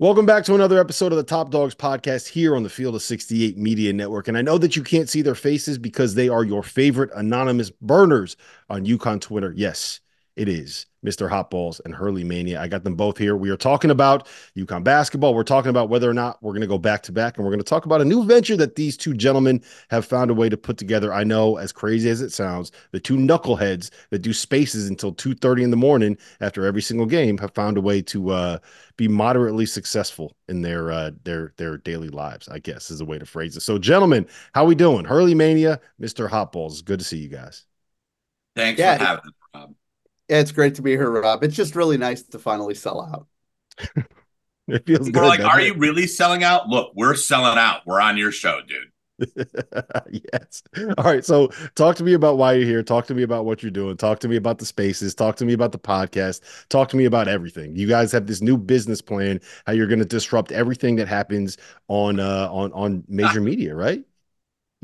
Welcome back to another episode of the Top Dogs podcast here on the Field of 68 Media Network. And I know that you can't see their faces because they are your favorite anonymous burners on UConn Twitter. Yes, it is Mr. Hotballs and Hurley Mania. I got them both here. We are talking about UConn basketball. We're talking about whether or not we're going to go back to back, and we're going to talk about a new venture that these two gentlemen have found a way to put together. I know, as crazy as it sounds, the two knuckleheads that do spaces until 2:30 in the morning after every single game have found a way to uh, be moderately successful in their uh, their their daily lives. I guess is a way to phrase it. So, gentlemen, how we doing? Hurley Mania, Mr. Hotballs. Good to see you guys. Thanks yeah, for having us, Rob. It's great to be here, Rob. It's just really nice to finally sell out. it feels we're good. Like, are it? you really selling out? Look, we're selling out. We're on your show, dude. yes. All right. So talk to me about why you're here. Talk to me about what you're doing. Talk to me about the spaces. Talk to me about the podcast. Talk to me about everything. You guys have this new business plan, how you're going to disrupt everything that happens on uh on on major media, right?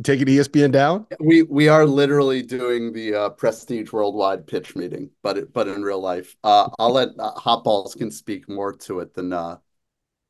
Taking ESPN down? We we are literally doing the uh, Prestige Worldwide pitch meeting, but it, but in real life. Uh, I'll let uh, Hotballs can speak more to it than uh,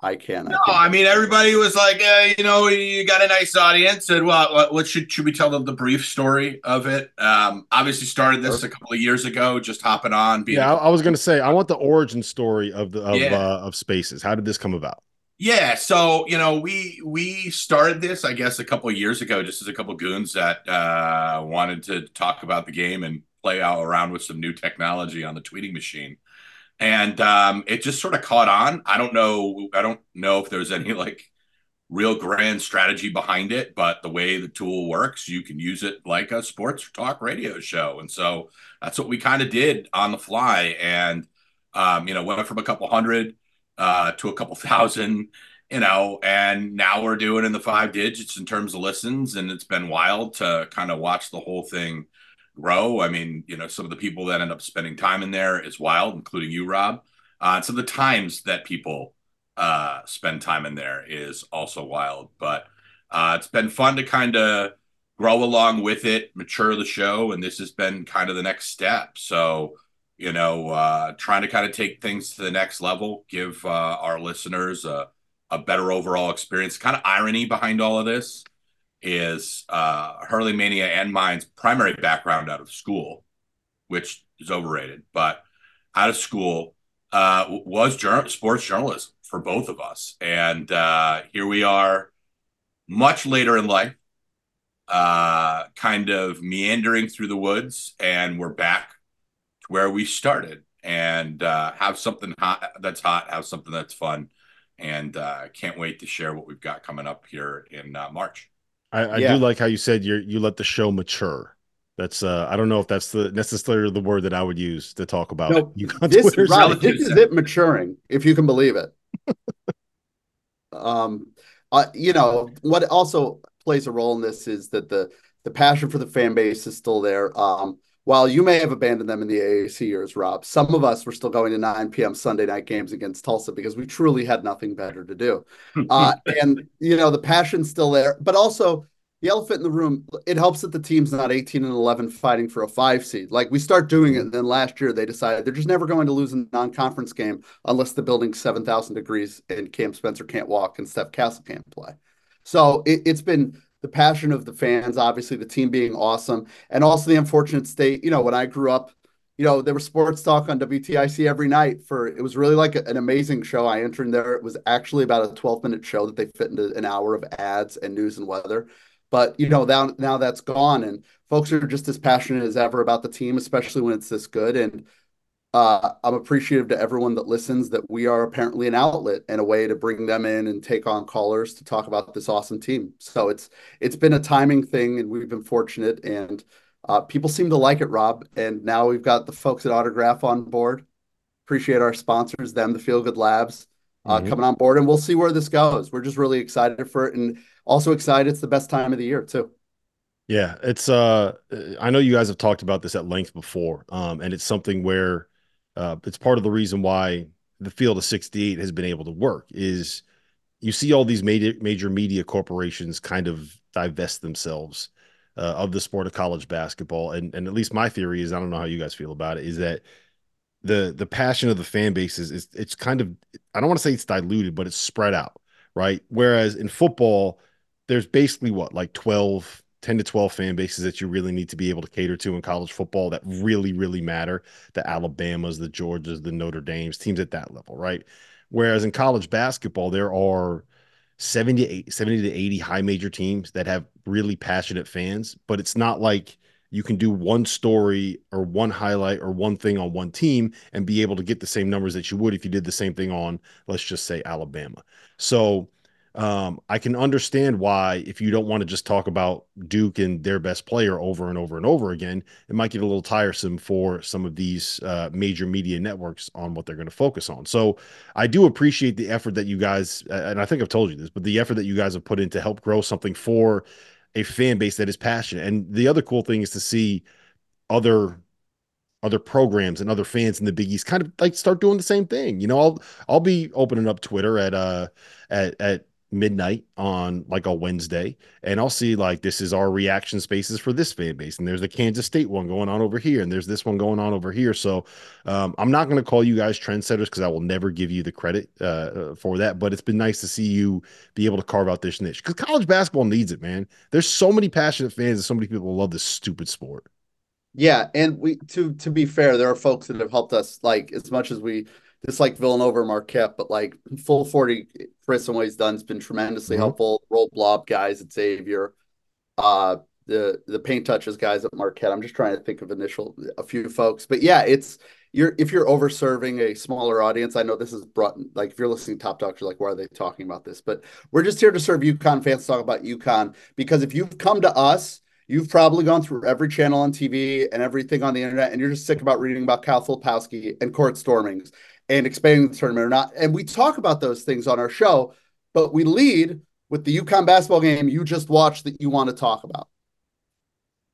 I can. No, I, I, mean everybody was like, uh, you know, you got a nice audience, and well, what, what should should we tell them the brief story of it? Um, obviously started this a couple of years ago, just hopping on. yeah, I, I was going to say I want the origin story of the of yeah. uh, of Spaces. How did this come about? Yeah, so you know, we we started this, I guess, a couple years ago, just as a couple goons that uh, wanted to talk about the game and play out around with some new technology on the tweeting machine, and um, it just sort of caught on. I don't know, I don't know if there's any like real grand strategy behind it, but the way the tool works, you can use it like a sports talk radio show, and so that's what we kind of did on the fly, and um, you know, went from a couple hundred uh, to a couple thousand, you know, and now we're doing in the five digits in terms of listens, and it's been wild to kind of watch the whole thing grow. I mean, you know, some of the people that end up spending time in there is wild, including you, Rob. Uh, and some of the times that people uh, spend time in there is also wild. But uh, it's been fun to kind of grow along with it, mature the show, and this has been kind of the next step. So you know, uh, trying to kind of take things to the next level, give uh, our listeners a, a better overall experience. Kind of irony behind all of this is uh, Hurley Mania and mine's primary background out of school, which is overrated, but out of school uh, was jur- sports journalism for both of us. And uh, here we are much later in life, uh, kind of meandering through the woods, and we're back where we started and uh, have something hot that's hot, have something that's fun, and uh, can't wait to share what we've got coming up here in uh, March. I, I yeah. do like how you said you you let the show mature. That's uh, I don't know if that's the necessarily the word that I would use to talk about. No, this, Rob, this is it maturing, if you can believe it. um, uh, you know what also plays a role in this is that the the passion for the fan base is still there. Um, while you may have abandoned them in the AAC years, Rob, some of us were still going to 9 p.m. Sunday night games against Tulsa because we truly had nothing better to do. uh, and, you know, the passion's still there, but also the elephant in the room, it helps that the team's not 18 and 11 fighting for a five seed. Like we start doing it, and then last year they decided they're just never going to lose a non conference game unless the building's 7,000 degrees and Cam Spencer can't walk and Steph Castle can't play. So it, has been the passion of the fans, obviously, the team being awesome, and also the unfortunate state. You know, when I grew up, you know, there was sports talk on WTIC every night for it was really like an amazing show. I entered there. It was actually about a 12 minute show that they fit into an hour of ads and news and weather. But you know, now now that's gone, and folks are just as passionate as ever about the team, especially when it's this good. And uh, I'm appreciative to everyone that listens that we are apparently an outlet and a way to bring them in and take on callers to talk about this awesome team. So it's it's been a timing thing, and we've been fortunate, and uh, people seem to like it, Rob. And now we've got the folks at Autograph on board. Appreciate our sponsors, them, the Feel Good Labs, uh, mm-hmm. coming on board, and we'll see where this goes. We're just really excited for it, and also excited it's the best time of the year too. Yeah, it's uh I know you guys have talked about this at length before. Um and it's something where uh it's part of the reason why the field of 68 has been able to work is you see all these major major media corporations kind of divest themselves uh, of the sport of college basketball. And and at least my theory is I don't know how you guys feel about it is that the the passion of the fan base is, is it's kind of I don't want to say it's diluted but it's spread out right? Whereas in football there's basically what like 12 10 to 12 fan bases that you really need to be able to cater to in college football that really really matter the alabamas the georgias the notre dames teams at that level right? Whereas in college basketball there are 70 to 80, 70 to 80 high major teams that have really passionate fans but it's not like you can do one story or one highlight or one thing on one team and be able to get the same numbers that you would if you did the same thing on let's just say alabama. So um, I can understand why if you don't want to just talk about Duke and their best player over and over and over again, it might get a little tiresome for some of these uh, major media networks on what they're going to focus on. So I do appreciate the effort that you guys, and I think I've told you this, but the effort that you guys have put in to help grow something for a fan base that is passionate. And the other cool thing is to see other other programs and other fans in the Big East kind of like start doing the same thing. You know, I'll I'll be opening up Twitter at uh at at midnight on like a Wednesday, and I'll see like this is our reaction spaces for this fan base, and there's the Kansas State one going on over here, and there's this one going on over here. So um, I'm not going to call you guys trendsetters because I will never give you the credit uh, uh, for that. But it's been nice to see you be able to carve out this niche because college basketball needs it, man. There's so many passionate fans and so many people love this stupid sport. Yeah, and we to to be fair, there are folks that have helped us like as much as we just like Villanova or Marquette, but like full 40 Chris and what he's done has been tremendously mm-hmm. helpful. Roll blob guys at Xavier, uh, the the paint touches guys at Marquette. I'm just trying to think of initial a few folks, but yeah, it's you're if you're over serving a smaller audience. I know this is brought like if you're listening to Top you're like, why are they talking about this? But we're just here to serve UConn fans, talk about UConn because if you've come to us. You've probably gone through every channel on TV and everything on the internet, and you're just sick about reading about Cal Filipowski and court stormings and expanding the tournament or not. And we talk about those things on our show, but we lead with the UConn basketball game you just watched that you want to talk about.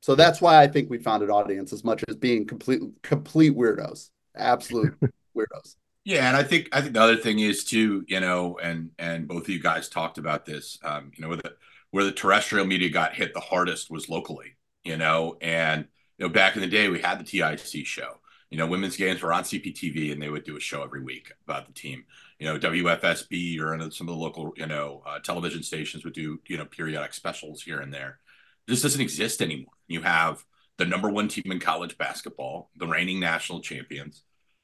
So that's why I think we found an audience as much as being complete complete weirdos, absolute weirdos. Yeah, and I think I think the other thing is too, you know, and and both of you guys talked about this, um, you know, where the where the terrestrial media got hit the hardest was locally, you know, and you know back in the day we had the TIC show, you know, women's games were on CPTV and they would do a show every week about the team. You know, WFSB or some of the local, you know, uh, television stations would do, you know, periodic specials here and there. This doesn't exist anymore. You have the number one team in college basketball, the reigning national champions,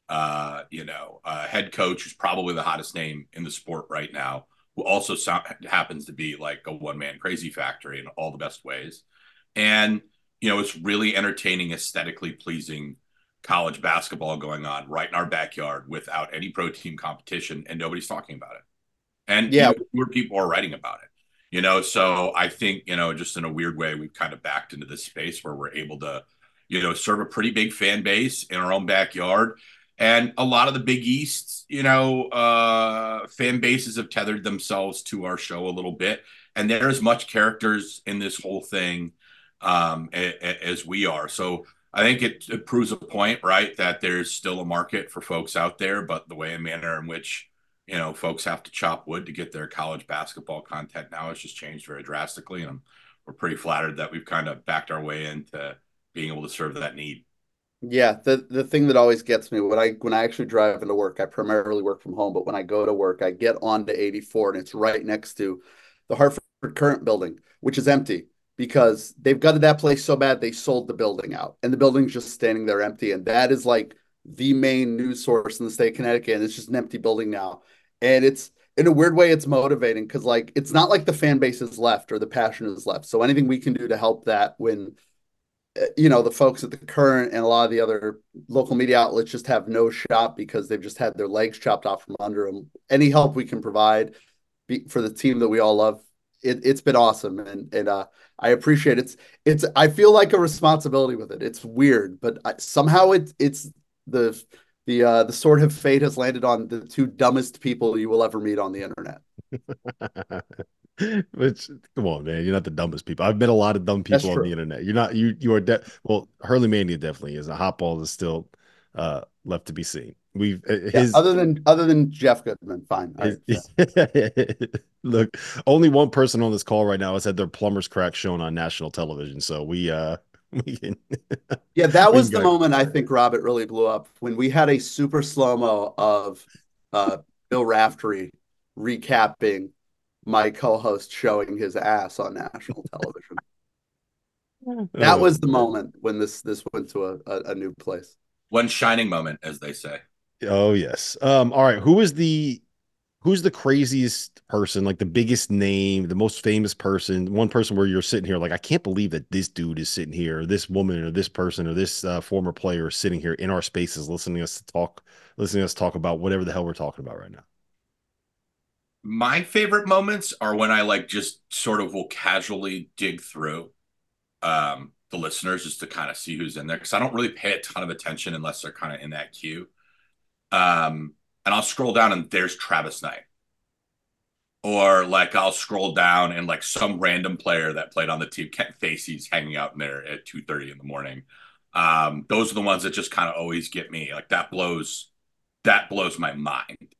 uh, you know, uh, head coach who's probably the hottest name in the sport right now, who also so- happens to be like a one man crazy factory in all the best ways. And, you know, it's really entertaining, aesthetically pleasing college basketball going on right in our backyard without any pro team competition and nobody's talking about it. And yeah, where people are writing about it. You know, so I think, you know, just in a weird way, we've kind of backed into this space where we're able to, you know, serve a pretty big fan base in our own backyard. And a lot of the Big East, you know, uh, fan bases have tethered themselves to our show a little bit. And they're as much characters in this whole thing um, a, a, as we are. So I think it, it, proves a point, right, that there's still a market for folks out there, but the way and manner in which you know folks have to chop wood to get their college basketball content now has just changed very drastically, and I'm we're pretty flattered that we've kind of backed our way into being able to serve that need. Yeah, the the thing that always gets me when I when I actually drive into work, I primarily work from home, but when I go to work, I get onto 84 and it's right next to the Hartford Courant building, which is empty because they've gutted that place so bad they sold the building out and the building's just standing there empty. And that is like the main news source in the state of Connecticut. And it's just an empty building now. And it's in a weird way, it's motivating because like it's not like the fan base is left or the passion is left. So anything we can do to help that when you know the folks at the Courant and a lot of the other local media outlets just have no shot because they've just had their legs chopped off from under them any help we can provide for the team that we all love it, has been awesome and and uh, i appreciate it. it's it's i feel like a responsibility with it it's weird but I, somehow it it's the the uh the sword of fate has landed on the two dumbest people you will ever meet on the internet Which come on, man, you're not the dumbest people. I've met a lot of dumb people on the internet. You're not you you are de- well, Hurley Mania definitely is. A hot ball is still uh left to be seen. We've uh, his yeah, other than other than Jeff Goodman, fine. His, yeah. Look, only one person on this call right now has had their plumber's crack shown on national television. So we uh we can Yeah, that was the go. moment I think Robert really blew up when we had a super slow-mo of uh Bill Raftery recapping my co-host showing his ass on national television. that oh. was the moment when this this went to a, a, a, new place. One shining moment, as they say. Oh yes. Um. All right. Who is the who's the craziest person? Like the biggest name, the most famous person. One person where you're sitting here like I can't believe that this dude is sitting here, or this woman, or this person, or this uh, former player is sitting here in our spaces, listening to us to talk, listening to us talk about whatever the hell we're talking about right now my favorite moments are when I like just sort of will casually dig through um, the listeners just to kind of see who's in there because I don't really pay a ton of attention unless they're kind of in that queue. Um, and I'll scroll down and there's Travis Knight. Or like I'll scroll down and like some random player that played on the team, Kent Facey's hanging out in there at 2:30 in the morning. Um, those are the ones that just kind of always get me. Like that blows that blows my mind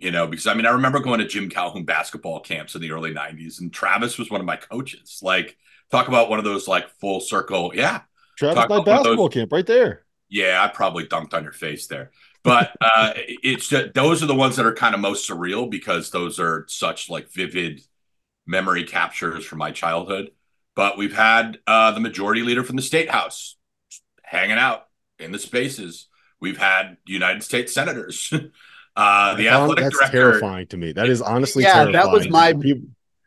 you know, because I mean, I remember going to Jim Calhoun basketball camps in the early 90s, and Travis was one of my coaches. Like, talk about one of those like full circle. Yeah. Travis my basketball those, camp right there. Yeah, I probably dunked on your face there. But uh, it's just, those are the ones that are kind of most surreal because those are such like vivid memory captures from my childhood. But we've had uh, the majority leader from the state house hanging out in the spaces. We've had United States senators Uh, the athletic that's director, terrifying to me. That is honestly yeah, terrifying. that was my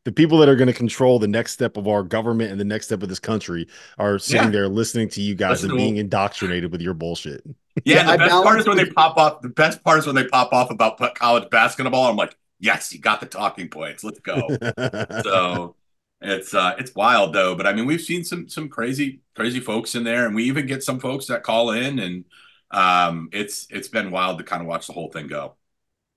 the people, that are going to control the next step of our government and the next step of this country are sitting yeah. there listening to you guys Listen and being indoctrinated with your bullshit. Yeah, the I best part is when they pop off. The best part is when they pop off about college basketball. I'm like, yes, you got the talking points. Let's go. so it's uh it's wild though. But I mean, we've seen some some crazy crazy folks in there, and we even get some folks that call in and um, it's it's been wild to kind of watch the whole thing go.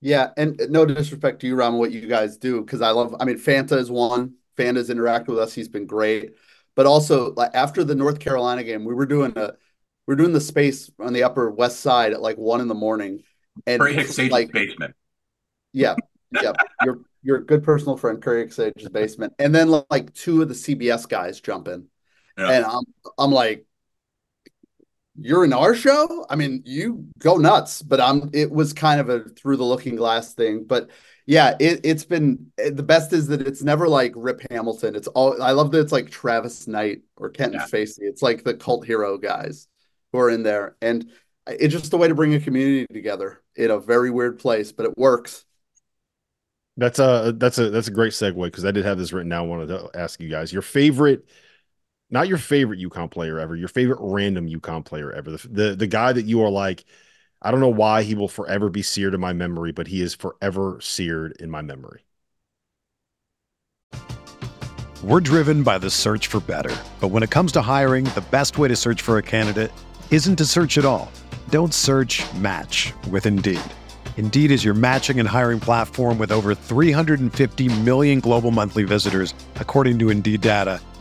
Yeah, and uh, no disrespect to you, Ram, what you guys do because I love. I mean, Fanta is one. Fanta's interacted with us; he's been great. But also, like after the North Carolina game, we were doing a we are doing the space on the Upper West Side at like one in the morning, and Curry like basement. Yeah, yeah, your your good personal friend Curry Sage's basement, and then like two of the CBS guys jump in, yeah. and I'm I'm like, you're in our show. I mean, you go nuts, but I'm. It was kind of a through the looking glass thing, but yeah, it, it's been eh, the best is that it's never like Rip Hamilton. It's all I love that it's like Travis Knight or Kentan yeah. Facey. It's like the cult hero guys who are in there, and it's just a way to bring a community together in a very weird place, but it works. That's a that's a that's a great segue because I did have this written down. I wanted to ask you guys your favorite not your favorite UConn player ever, your favorite random UConn player ever, the, the, the guy that you are like, I don't know why he will forever be seared in my memory, but he is forever seared in my memory. We're driven by the search for better. But when it comes to hiring, the best way to search for a candidate isn't to search at all. Don't search match with Indeed. Indeed is your matching and hiring platform with over 350 million global monthly visitors, according to Indeed data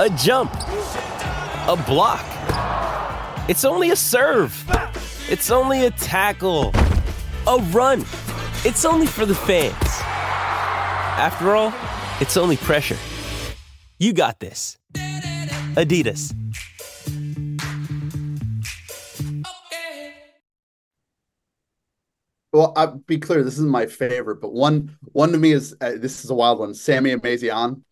a jump, a block. It's only a serve. It's only a tackle, a run. It's only for the fans. After all, it's only pressure. You got this. Adidas. Well, I'll be clear, this isn't my favorite, but one one to me is uh, this is a wild one. Sami Ameziane,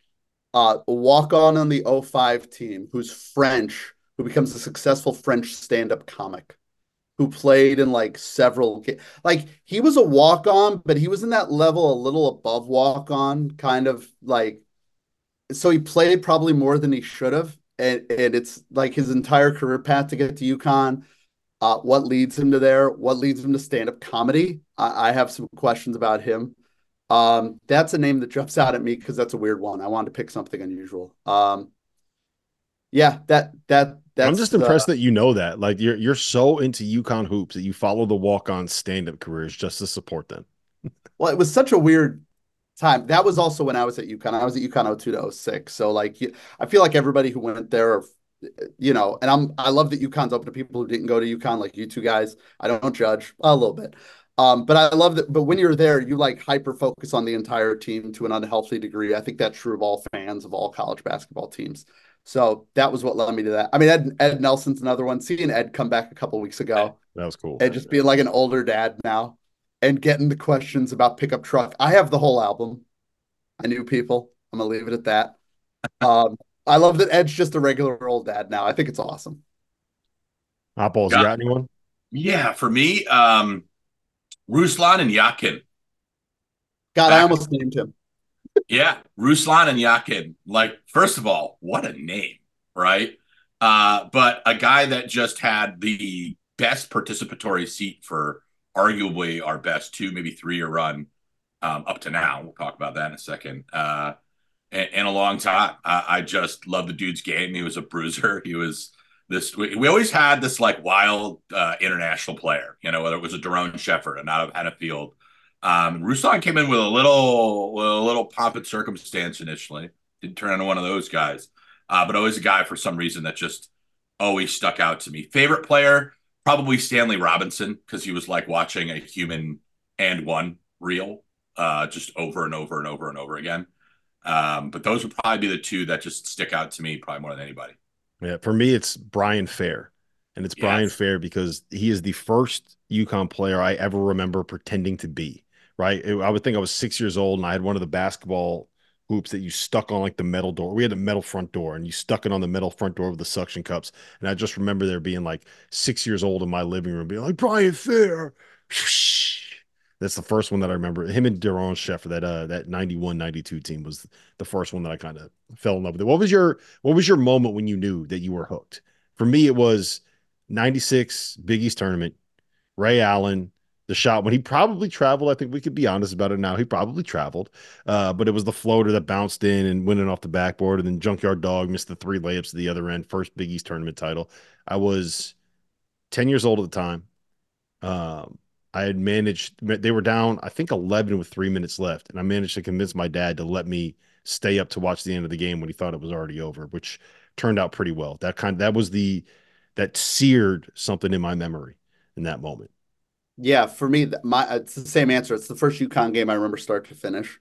uh, walk on on the 05 team, who's French, who becomes a successful French stand-up comic, who played in like several like he was a walk-on, but he was in that level a little above walk-on, kind of like so he played probably more than he should have. And, and it's like his entire career path to get to UConn uh, what leads him to there? What leads him to stand up comedy? I, I, have some questions about him. Um, that's a name that jumps out at me because that's a weird one. I wanted to pick something unusual. Um, yeah, that that that I'm just impressed that you know that. Like you're you're so into UConn hoops that you follow the walk on stand up careers just to support them. well, it was such a weird time. That was also when I was at UConn. I was at UConn 02 to 06. So like I feel like everybody who went there you know, and I'm I love that UConn's open to people who didn't go to UConn, like you two guys. I don't judge a little bit. Um, but I love that. But when you're there, you like hyper focus on the entire team to an unhealthy degree. I think that's true of all fans of all college basketball teams. So that was what led me to that. I mean, Ed, Ed Nelson's another one. Seeing Ed come back a couple weeks ago, that was cool. And just being like an older dad now, and getting the questions about pickup truck. I have the whole album. I knew people. I'm gonna leave it at that. Um, I love that Ed's just a regular old dad now. I think it's awesome. Hot balls, you got anyone? Yeah, for me, um, Ruslan Inyatkin. God, Back. I almost named him. yeah, Ruslan Inyatkin. Like, first of all, what a name, right? Uh, but a guy that just had the best participatory seat for arguably our best two, maybe three year run um, up to now. We'll talk about that in a second. Uh, in, a long time. I, I just love the dude's game. He was a bruiser. He was this. We, we always had this like wild uh, international player. You know, whether it was a Doron Sheffer and Nadav Henefeld. Um, Ruslan came in with a little, with a little pomp and circumstance initially. Didn't turn into one of those guys, uh, but always a guy for some reason that just always stuck out to me. Favorite player, probably Stanley Robinson, because he was like watching a human and one reel, uh, just over and over and over and over again. Um, but those would probably be the two that just stick out to me probably more than anybody. Yeah, for me, it's Brian Fair. And it's yes. Brian Fair because he is the first UConn player I ever remember pretending to be. Right. I would think I was six years old and I had one of the basketball hoops that you stuck on like the metal door. We had a metal front door and you stuck it on the metal front door with the suction cups. And I just remember there being like six years old in my living room being like, Brian Fair. That's the first one that I remember. Him and Doron Sheffer, that uh that 91 92 team was the first one that I kind of fell in love with. What was your what was your moment when you knew that you were hooked? For me, it was 96 Big East tournament, Ray Allen, the shot when he probably traveled. I think we could be honest about it now. He probably traveled, uh, but it was the floater that bounced in and went in off the backboard, and then Junkyard Dog missed the three layups to the other end. First Big East tournament title. I was 10 years old at the time. Um, I had managed, they were down, I think 11 with three minutes left. And I managed to convince my dad to let me stay up to watch the end of the game when he thought it was already over, which turned out pretty well. That kind that was the, that seared something in my memory in that moment. Yeah. For me, my, it's the same answer. It's the first UConn game I remember start to finish,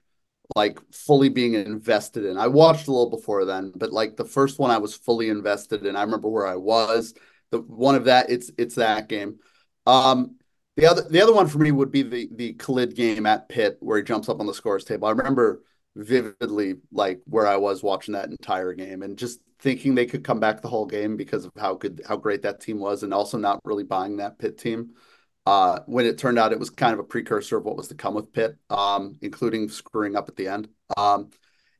like fully being invested in. I watched a little before then, but like the first one I was fully invested in. I remember where I was. The one of that, it's, it's that game. Um, the other the other one for me would be the the Khalid game at Pitt where he jumps up on the scores table. I remember vividly like where I was watching that entire game and just thinking they could come back the whole game because of how good how great that team was and also not really buying that Pitt team. Uh, when it turned out it was kind of a precursor of what was to come with Pitt, um, including screwing up at the end. Um,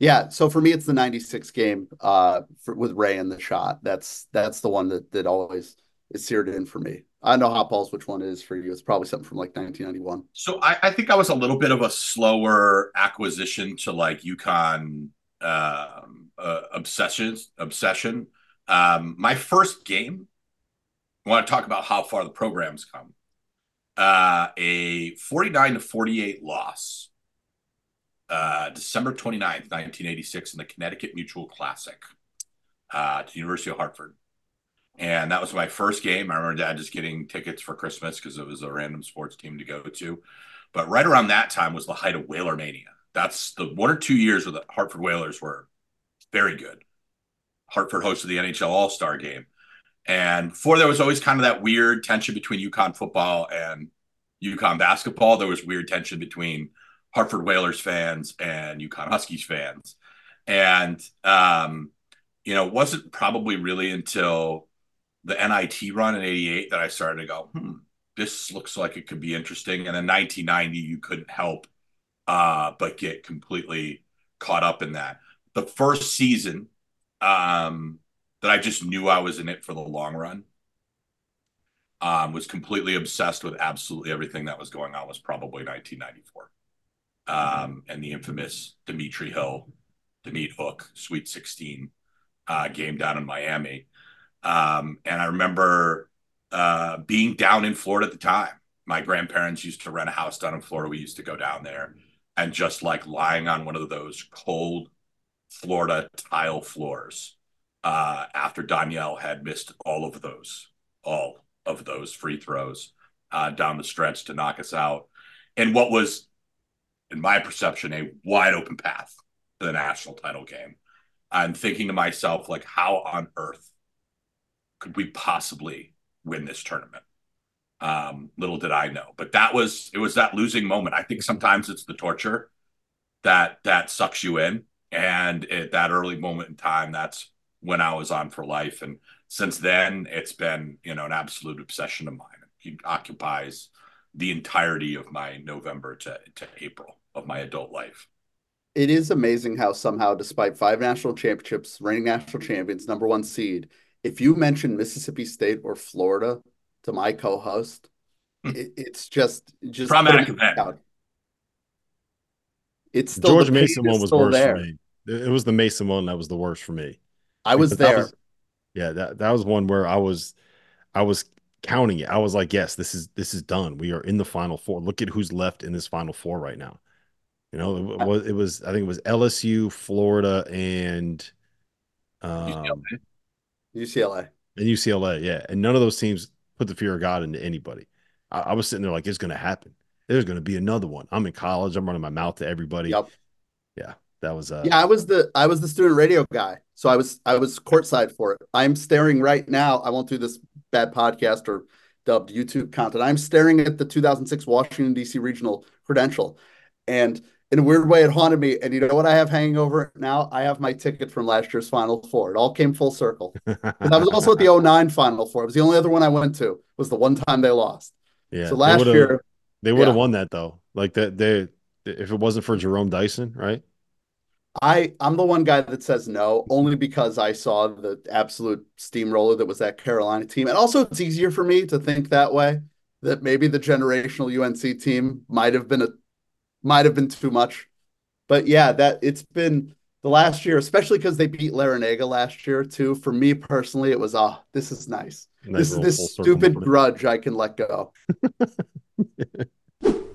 yeah, so for me, it's the '96 game uh, for, with Ray in the shot. That's that's the one that that always is seared in for me. I know hot balls which one is for you. It's probably something from like 1991. So I, I think I was a little bit of a slower acquisition to like UConn um, uh, obsessions obsession. Um, my first game. I want to talk about how far the program's come. Uh, a 49 to 48 loss uh, December 29th, 1986, in the Connecticut Mutual Classic uh, to the University of Hartford. And that was my first game. I remember dad just getting tickets for Christmas because it was a random sports team to go to. But right around that time was the height of Whaler Mania. That's the one or two years where the Hartford Whalers were very good. Hartford hosted the NHL All Star game. And before there was always kind of that weird tension between UConn football and UConn basketball. There was weird tension between Hartford Whalers fans and UConn Huskies fans. And, um, you know, it wasn't probably really until the NIT run in 88 that I started to go, hmm, this looks like it could be interesting. And in 1990, you couldn't help uh, but get completely caught up in that. The first season um, that I just knew I was in it for the long run um, was completely obsessed with absolutely everything that was going on was probably 1994 um, and the infamous Dametri Hill, Demet Hook, Sweet 16 uh, game down in Miami. Um, and I remember uh, being down in Florida at the time. My grandparents used to rent a house down in Florida. We used to go down there and just like lying on one of those cold Florida tile floors uh, after Donyell had missed all of those, all of those free throws uh, down the stretch to knock us out. And what was in my perception, a wide open path to the national title game. I'm thinking to myself, like, how on earth could we possibly win this tournament? Um, little did I know, but that was it was that losing moment. I think sometimes it's the torture that that sucks you in, and at that early moment in time, that's when I was on for life. And since then, it's been you know an absolute obsession of mine. It occupies the entirety of my November to, to April of my adult life. It is amazing how somehow, despite five national championships, reigning national champions, number one seed, if you mention Mississippi State or Florida to my co-host, hmm. it, it's just just traumatic event. It's still George Mason one was worse there. for me. It was the Mason one that was the worst for me. I was because there. Was, yeah, that that was one where I was I was counting it. I was like, yes, this is this is done. We are in the final four. Look at who's left in this final four right now. You know, it was, it was I think it was LSU, Florida, and um, UCLA. UCLA. And UCLA, yeah. And none of those teams put the fear of God into anybody. I, I was sitting there like, it's going to happen. There's going to be another one. I'm in college. I'm running my mouth to everybody. Yep. Yeah, that was. Uh, yeah, I was the I was the student radio guy, so I was I was courtside for it. I'm staring right now. I won't do this bad podcast or dubbed YouTube content. I'm staring at the 2006 Washington D.C. regional credential, and in a weird way, it haunted me. And you know what I have hanging over it now? I have my ticket from last year's Final Four. It all came full circle. I was also at the 09 Final Four. It was the only other one I went to. Was the one time they lost. Yeah. So last they year they would have yeah. won that though. Like that they if it wasn't for Jerome Dyson, right? I I'm the one guy that says no, only because I saw the absolute steamroller that was that Carolina team. And also it's easier for me to think that way, that maybe the generational UNC team might have been a might have been too much. But yeah, that it's been the last year, especially because they beat Larrañaga last year too. For me personally, it was ah, oh, this is nice. this is this stupid grudge I can let go.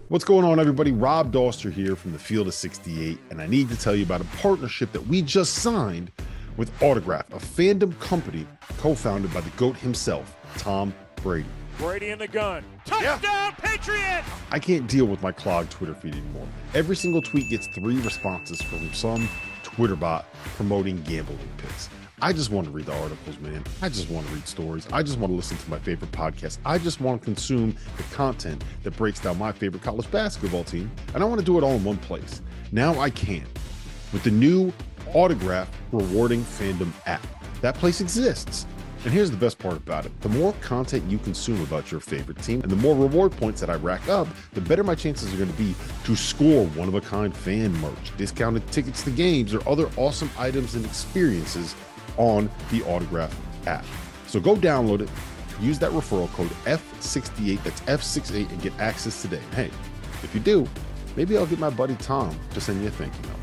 What's going on, everybody? Rob Dauster here from the Field of 68, and I need to tell you about a partnership that we just signed with Autograph, a fandom company co founded by the GOAT himself, Tom Brady. Brady in the gun. Touchdown, yeah. Patriot! I can't deal with my clogged Twitter feed anymore. Every single tweet gets three responses from some Twitter bot promoting gambling picks. I just want to read the articles, man. I just want to read stories. I just want to listen to my favorite podcast. I just want to consume the content that breaks down my favorite college basketball team, and I want to do it all in one place. Now I can. with the new Autograph Rewarding Fandom app. That place exists. And here's the best part about it the more content you consume about your favorite team and the more reward points that I rack up, the better my chances are going to be to score one of a kind fan merch, discounted tickets to games, or other awesome items and experiences on the Autograph app. So go download it, use that referral code F68, that's F68, and get access today. Hey, if you do, maybe I'll get my buddy Tom to send you a thank you note.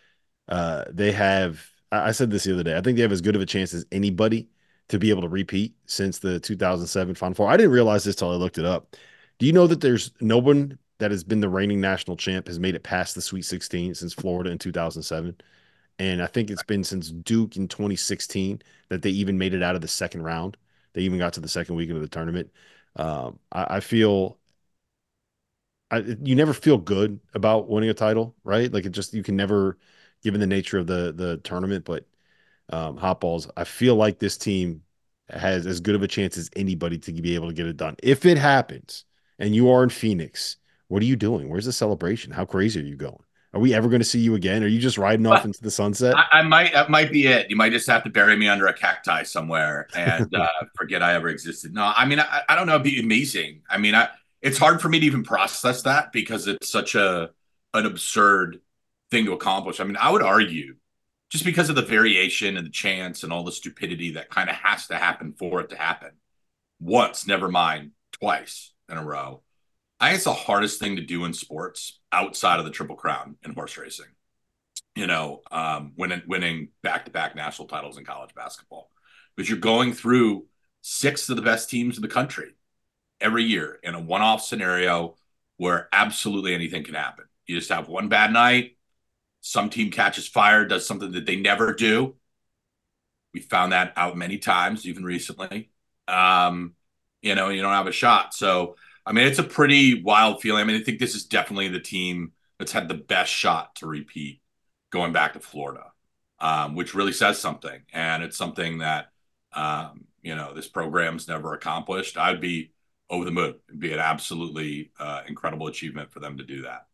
uh, they have. I said this the other day. I think they have as good of a chance as anybody to be able to repeat since the 2007 Final Four. I didn't realize this till I looked it up. Do you know that there's no one that has been the reigning national champ has made it past the Sweet 16 since Florida in 2007? And I think it's been since Duke in 2016 that they even made it out of the second round. They even got to the second weekend of the tournament. Um, I, I, feel I, you never feel good about winning a title, right? Like it just you can never given the nature of the the tournament. But um, hot balls, I feel like this team has as good of a chance as anybody to be able to get it done. If it happens, and you are in Phoenix, what are you doing? Where's the celebration? How crazy are you going? Are we ever going to see you again? Are you just riding off into the sunset? I, I, might. That might be it. You might just have to bury me under a cacti somewhere and uh, forget I ever existed. No, I mean, I, I don't know. It'd be amazing. I mean, I, it's hard for me to even process that because it's such a an absurd thing to accomplish. I mean, I would argue just because of the variation and the chance and all the stupidity that kind of has to happen for it to happen once, never mind twice in a row. I think it's the hardest thing to do in sports outside of the Triple Crown in horse racing. You know, um, winning winning back to back national titles in college basketball, because you're going through six of the best teams in the country every year in a one off scenario where absolutely anything can happen. You just have one bad night, some team catches fire, does something that they never do. We found that out many times, even recently. Um, you know, you don't have a shot. So, I mean, it's a pretty wild feeling. I mean, I think this is definitely the team that's had the best shot to repeat going back to Florida, um, which really says something. And it's something that, um, you know, this program's never accomplished. I'd be over the moon. It'd be an absolutely uh, incredible achievement for them to do that.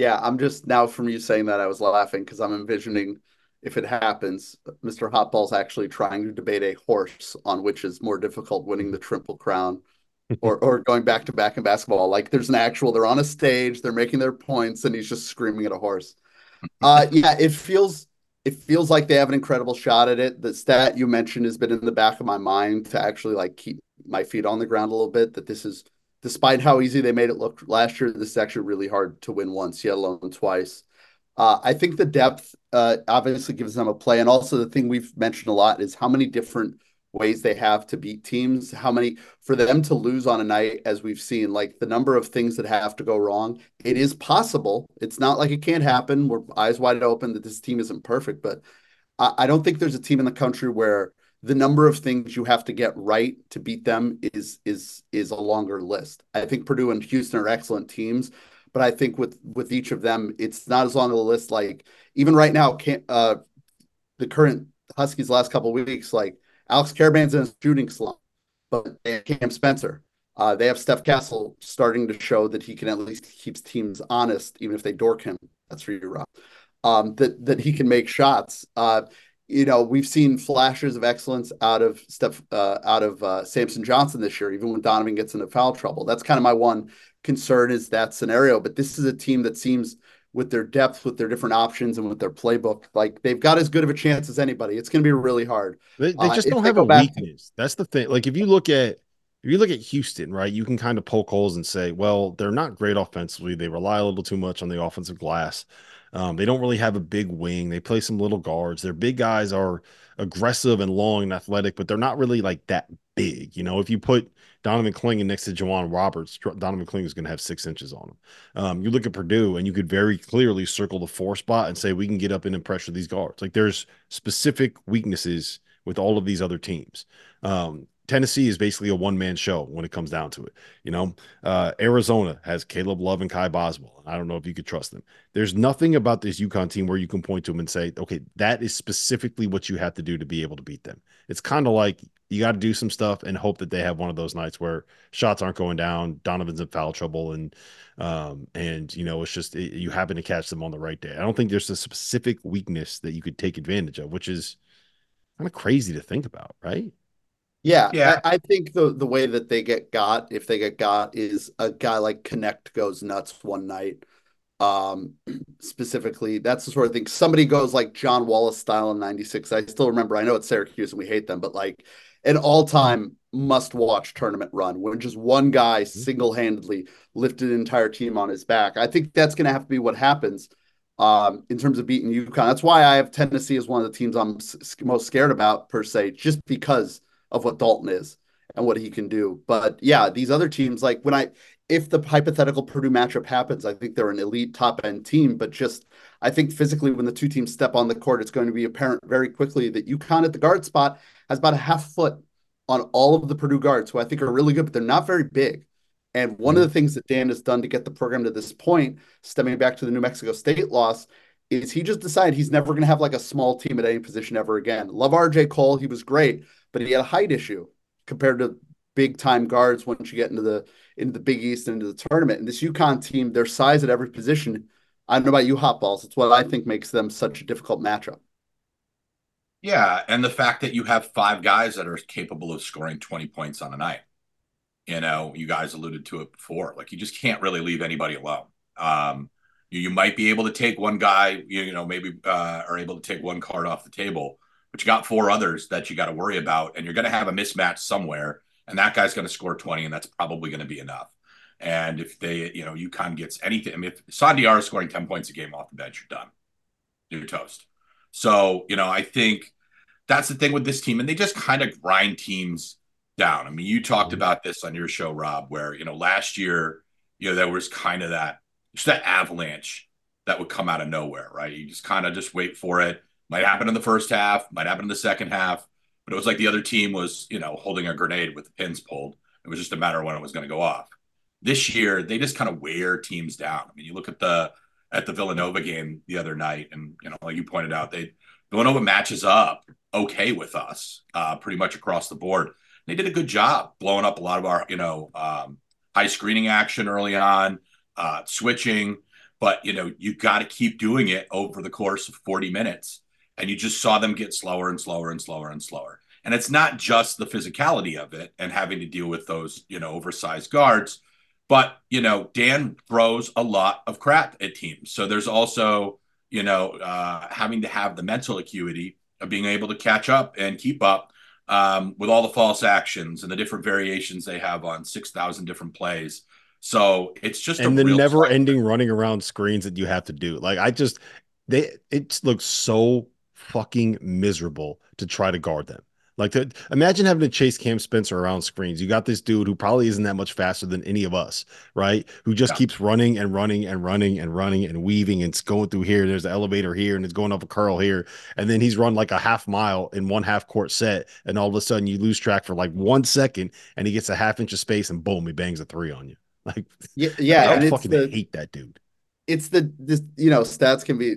Yeah, I'm just now from you saying that I was laughing because I'm envisioning if it happens, Mr. Hotball's actually trying to debate a horse on which is more difficult, winning the Triple Crown or or going back to back in basketball. Like there's an actual, they're on a stage, they're making their points, and he's just screaming at a horse. Uh, yeah, it feels it feels like they have an incredible shot at it. The stat you mentioned has been in the back of my mind to actually like keep my feet on the ground a little bit. That this is despite how easy they made it look last year, this is actually really hard to win once, yet alone twice. Uh, I think the depth uh, obviously gives them a play. And also, the thing we've mentioned a lot is how many different ways they have to beat teams, how many for them to lose on a night, as we've seen, like the number of things that have to go wrong. It is possible. It's not like it can't happen. We're eyes wide open that this team isn't perfect, but I, I don't think there's a team in the country where the number of things you have to get right to beat them is is is a longer list. I think Purdue and Houston are excellent teams, but I think with with each of them, it's not as long of a list. Like even right now, uh, the current Huskies last couple weeks, like Alex Karaban's in a shooting slump, but they have Cam Spencer. Uh, they have Steph Castle starting to show that he can at least keeps teams honest, even if they dork him. That's for you, Rob. Um, that that he can make shots. Uh, you know, we've seen flashes of excellence out of Steph, uh, out of uh, Samson Johnson this year, even when Donovan gets into foul trouble. That's kind of my one concern is that scenario. But this is a team that seems with their depth, with their different options, and with their playbook, like they've got as good of a chance as anybody. It's going to be really hard. They, they uh, just uh, don't have a weakness. That's the thing. Like if you look at if you look at Houston, right, you can kind of poke holes and say, well, they're not great offensively. They rely a little too much on the offensive glass. Um, they don't really have a big wing. They play some little guards. Their big guys are aggressive and long and athletic, but they're not really like that big. You know, if you put Donovan Clingan next to J'Wan Roberts, Donovan Clingan is going to have six inches on him. Um, you look at Purdue, and you could very clearly circle the four spot and say we can get up in and pressure these guards. Like there's specific weaknesses with all of these other teams. Um, Tennessee is basically a one man show when it comes down to it. You know, uh, Arizona has Caleb Love and Kylan Boswell. I don't know if you could trust them. There's nothing about this UConn team where you can point to them and say, okay, that is specifically what you have to do to be able to beat them. It's kind of like you got to do some stuff and hope that they have one of those nights where shots aren't going down, Donovan's in foul trouble, and um, and you know it's just it, you happen to catch them on the right day. I don't think there's a specific weakness that you could take advantage of, which is kind of crazy to think about, right? Yeah, yeah. I, I, think the the way that they get got, if they get got, is a guy like Knecht goes nuts one night. Um, specifically, that's the sort of thing. Somebody goes like John Wallace style in '96. I still remember. I know it's Syracuse and we hate them, but like an all time must watch tournament run when just one guy mm-hmm. single handedly lifted an entire team on his back. I think that's going to have to be what happens. Um, in terms of beating UConn, that's why I have Tennessee as one of the teams I'm s- most scared about per se, just because of what Dalton is and what he can do. But yeah, these other teams, like when I, if the hypothetical Purdue matchup happens, I think they're an elite top end team. But just, I think physically, when the two teams step on the court, it's going to be apparent very quickly that UConn at the guard spot has about a half foot on all of the Purdue guards, who I think are really good, but they're not very big. And one of the things that Dan has done to get the program to this point, stemming back to the New Mexico State loss, is he just decided he's never going to have like a small team at any position ever again. Love RJ Cole, he was great, but he had a height issue compared to big time guards once you get into the into the Big East and into the tournament. And this UConn team, their size at every position, I don't know about you, hot balls. It's what I think makes them such a difficult matchup. Yeah, and the fact that you have five guys that are capable of scoring 20 points on a night. You know, you guys alluded to it before. Like you just can't really leave anybody alone. Um, you, you might be able to take one guy, you, you know, maybe uh, are able to take one card off the table, but you got four others that you got to worry about, and you're going to have a mismatch somewhere, and that guy's going to score 20, and that's probably going to be enough. And if they, you know, UConn gets anything, I mean, if Sandiar is scoring 10 points a game off the bench, you're done. You're toast. So, you know, I think that's the thing with this team, and they just kind of grind teams down. I mean, you talked mm-hmm. about this on your show, Rob, where, you know, last year, you know, there was kind of that, just that avalanche that would come out of nowhere, right? You just kind of just wait for it might happen in the first half, might happen in the second half, but it was like the other team was, you know, holding a grenade with the pins pulled. It was just a matter of when it was going to go off. This year, they just kind of wear teams down. I mean, you look at the at the Villanova game the other night, and you know, like you pointed out, they Villanova matches up okay with us, uh, pretty much across the board. They did a good job blowing up a lot of our, you know, um, high screening action early on, uh, switching. But you know, you got to keep doing it over the course of 40 minutes and you just saw them get slower and slower and slower and slower. And it's not just the physicality of it and having to deal with those, you know, oversized guards, but you know, Dan throws a lot of crap at teams. So there's also, you know, uh, having to have the mental acuity of being able to catch up and keep up um, with all the false actions and the different variations they have on six thousand different plays. So it's just and the never ending running around screens that you have to do. Like I just they it looks so fucking miserable to try to guard them. Like, to, imagine having to chase Cam Spencer around screens. You got this dude who probably isn't that much faster than any of us, right? Who just Yeah. keeps running and running and running and running and weaving and it's going through here. There's an elevator here and it's going up a curl here. And then he's run like a half mile in one half court set. And all of a sudden you lose track for like one second and he gets a half inch of space and boom, he bangs a three on you. Like, Yeah, yeah, and I fucking the hate that dude. it's the this you know stats can be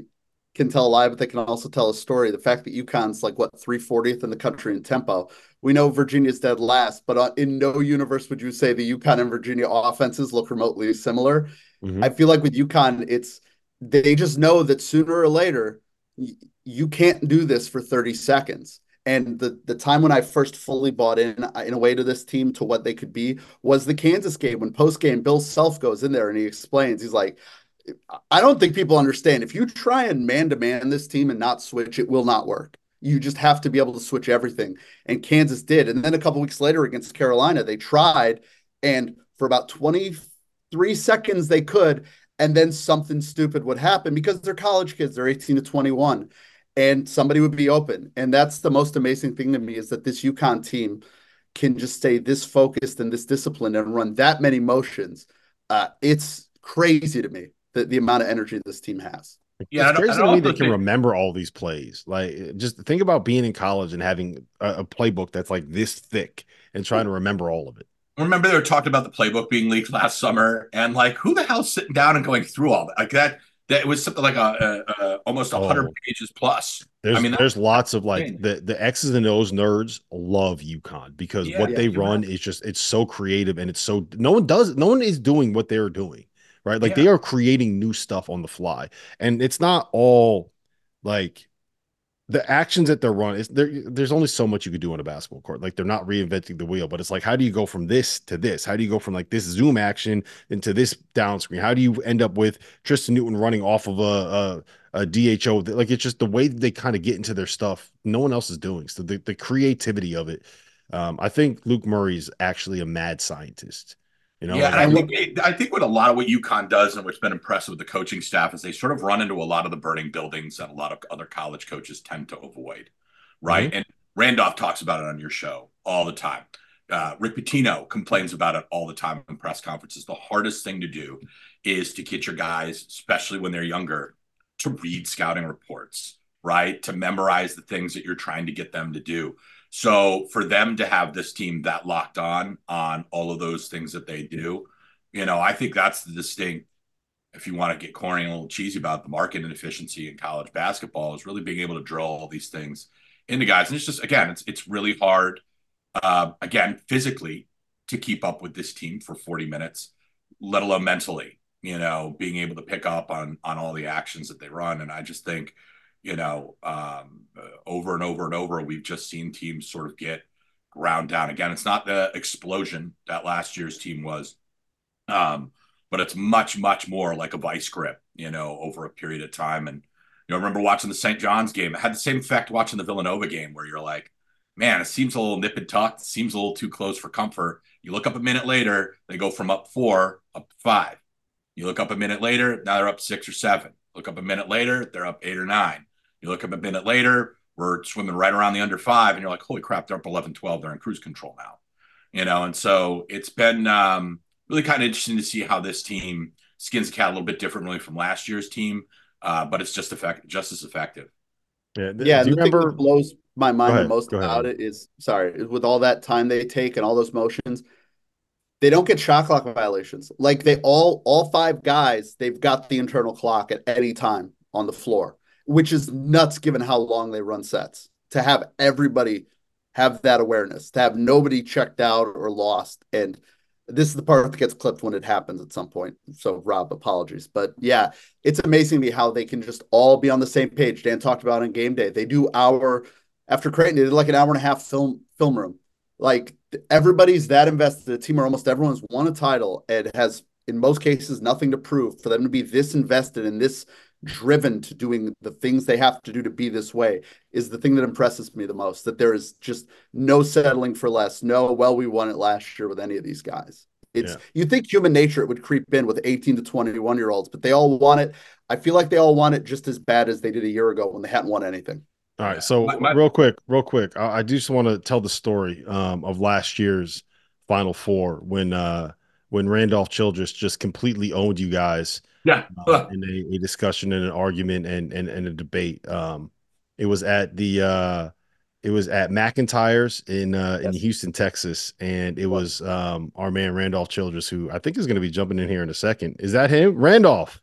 can tell a lie, but they can also tell a story. The fact that UConn's like what 340th in the country in tempo. We know Virginia's dead last, but uh, in no universe would you say the UConn and Virginia offenses look remotely similar. Mhm. I feel like with UConn, it's they just know that sooner or later you can't do this for 30 seconds. And the the time when I first fully bought in uh, in a way to this team to what they could be was the Kansas game when post game Bill Self goes in there and he explains he's like I don't think people understand. If you try and man to man this team and not switch it will not work. You just have to be able to switch everything. And Kansas did. And then a couple weeks later against Carolina they tried and for about 23 seconds they could and then something stupid would happen because they're college kids. They're 18 to 21 and somebody would be open. And that's the most amazing thing to me is that this UConn team can just stay this focused and this disciplined and run that many motions. Uh, it's crazy to me the, the amount of energy this team has Yeah, it's I don't- crazy I to me also they can think- remember all these plays. Like, just think about being in college and having a, a playbook that's like this thick and trying to remember all of it. Remember they were talking about the playbook being leaked last summer, and like who the hell's sitting down and going through all that? Like that, that it was something like a, a, a almost hundred Oh. pages plus. There's I mean, there's lots of like the the X's and O's nerds love UConn because Yeah, what yeah, they run right. is just it's so creative and it's so no one does no one is doing what they're doing right? Like Yeah. they are creating new stuff on the fly. And it's not all like the actions that they're running is there there's only so much you could do on a basketball court. Like they're not reinventing the wheel but it's like how do you go from this to this? How do you go from like this zoom action into this down screen? How do you end up with tristan newton running off of a, a, a dho like it's just the way that they kind of get into their stuff no one else is doing. So the, the creativity of it um, i think luke murray's actually a mad scientist you know yeah, and I think it, I think what a lot of what UConn does and what's been impressive with the coaching staff is they sort of run into a lot of the burning buildings that a lot of other college coaches tend to avoid, right? Mm-hmm. And Randolph talks about it on your show all the time. Uh, Rick Pitino complains about it all the time in press conferences. The hardest thing to do is to get your guys, especially when they're younger, to read scouting reports, right? To memorize the things that you're trying to get them to do. So for them to have this team that locked on on all of those things that they do, you know, I think that's the distinct. If you want to get corny and a little cheesy about the market inefficiency in college basketball, is really being able to drill all these things into guys. And it's just again, it's it's really hard, uh, again, physically to keep up with this team for 40 minutes, let alone mentally. You know, being able to pick up on on all the actions that they run, and I just think you know, um, uh, over and over and over, we've just seen teams sort of get ground down. Again, it's not the explosion that last year's team was, um, but it's much, much more like a vice grip, you know, over a period of time. And, you know, I remember watching the St. John's game. It had the same effect watching the Villanova game where you're like, man, it seems a little nip and tucked. It seems a little too close for comfort. You look up a minute later, they go from up four up five. You look up a minute later, now they're up six or seven. Look up a minute later, they're up eight or nine. You look up a minute later, we're swimming right around the under five, and you're like, holy crap, they're up 11, 12. They're in cruise control now. You know, and so it's been um, really kind of interesting to see how this team skins the cat a little bit differently from last year's team, uh, but it's just effective, just as effective. yeah, th- yeah do and you the thing that blows my mind ahead, the most about it is sorry with all that time they take and all those motions they don't get shot clock violations like they all all five guys they've got the internal clock at any time on the floor which is nuts given how long they run sets to have everybody have that awareness to have nobody checked out or lost and this is the part that gets clipped when it happens at some point so rob apologies but yeah it's amazing to me how they can just all be on the same page dan talked about on game day they do hour after Creighton, they did like an hour and a half film film room. Like everybody's that invested. The team or almost everyone's won a title and has, in most cases, nothing to prove. For them to be this invested in this driven to doing the things they have to do to be this way is the thing that impresses me the most. That there is just no settling for less. No, well, we won it last year with any of these guys. It's Yeah. you think human nature it would creep in with 18 to 21 year olds, but they all want it. I feel like they all want it just as bad as they did a year ago when they hadn't won anything. All right, so My- my- real quick, real quick, I, I just want to tell the story um, of last year's Final Four when uh, when Randolph Childress just completely owned you guys Yeah. uh, in a, a discussion and an argument and and, and a debate. Um, it was at the uh, it was at McIntyre's in uh, in Houston, Texas, and it was um, our man Randolph Childress, who I think is going to be jumping in here in a second. Is that him, Randolph?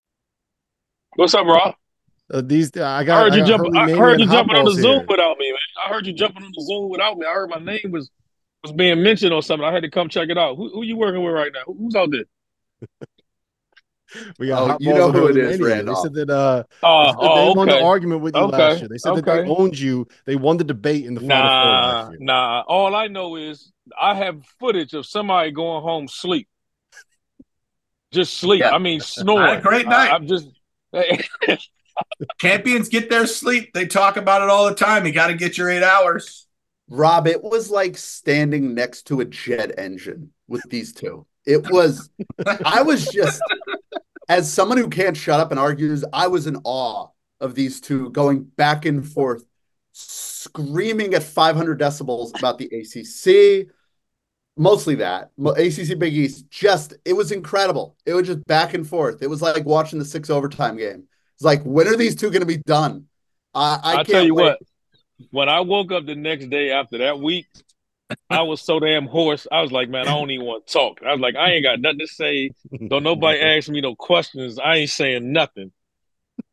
What's up, Rob? Uh, these I I heard you got jumping. I heard you jumping on the Hotballs Zoom without me, man. I heard you jumping on the Zoom without me. I heard my name was was being mentioned or something. I had to come check it out. Who, who you working with right now? Who- Who's out there? We got Oh, you know who it is, Hurley. Randolph. They said that uh, Oh, they oh won the argument with you Okay, last year. They said that they owned you. They won the debate in the final four Nah, last nah. All I know is I have footage of somebody going home sleep. Just sleep. Yeah. I mean, snoring. great I- night. I'm just. Champions get their sleep. They talk about it all the time. You got to get your eight hours. Rob, it was like standing next to a jet engine with these two. It was, I was just, as someone who can't shut up and argues, I was in awe of these two going back and forth, screaming at 500 decibels about the ACC. Mostly that. ACC Big East, just, it was incredible. It was just back and forth. It was like watching the six overtime game. It's like, when are these two going to be done? I, I I can't tell you wait. what, when I woke up the next day after that week, I was so damn hoarse. I was like, man, I don't even want to talk. I was like, I ain't got nothing to say. Don't nobody ask me no questions. I ain't saying nothing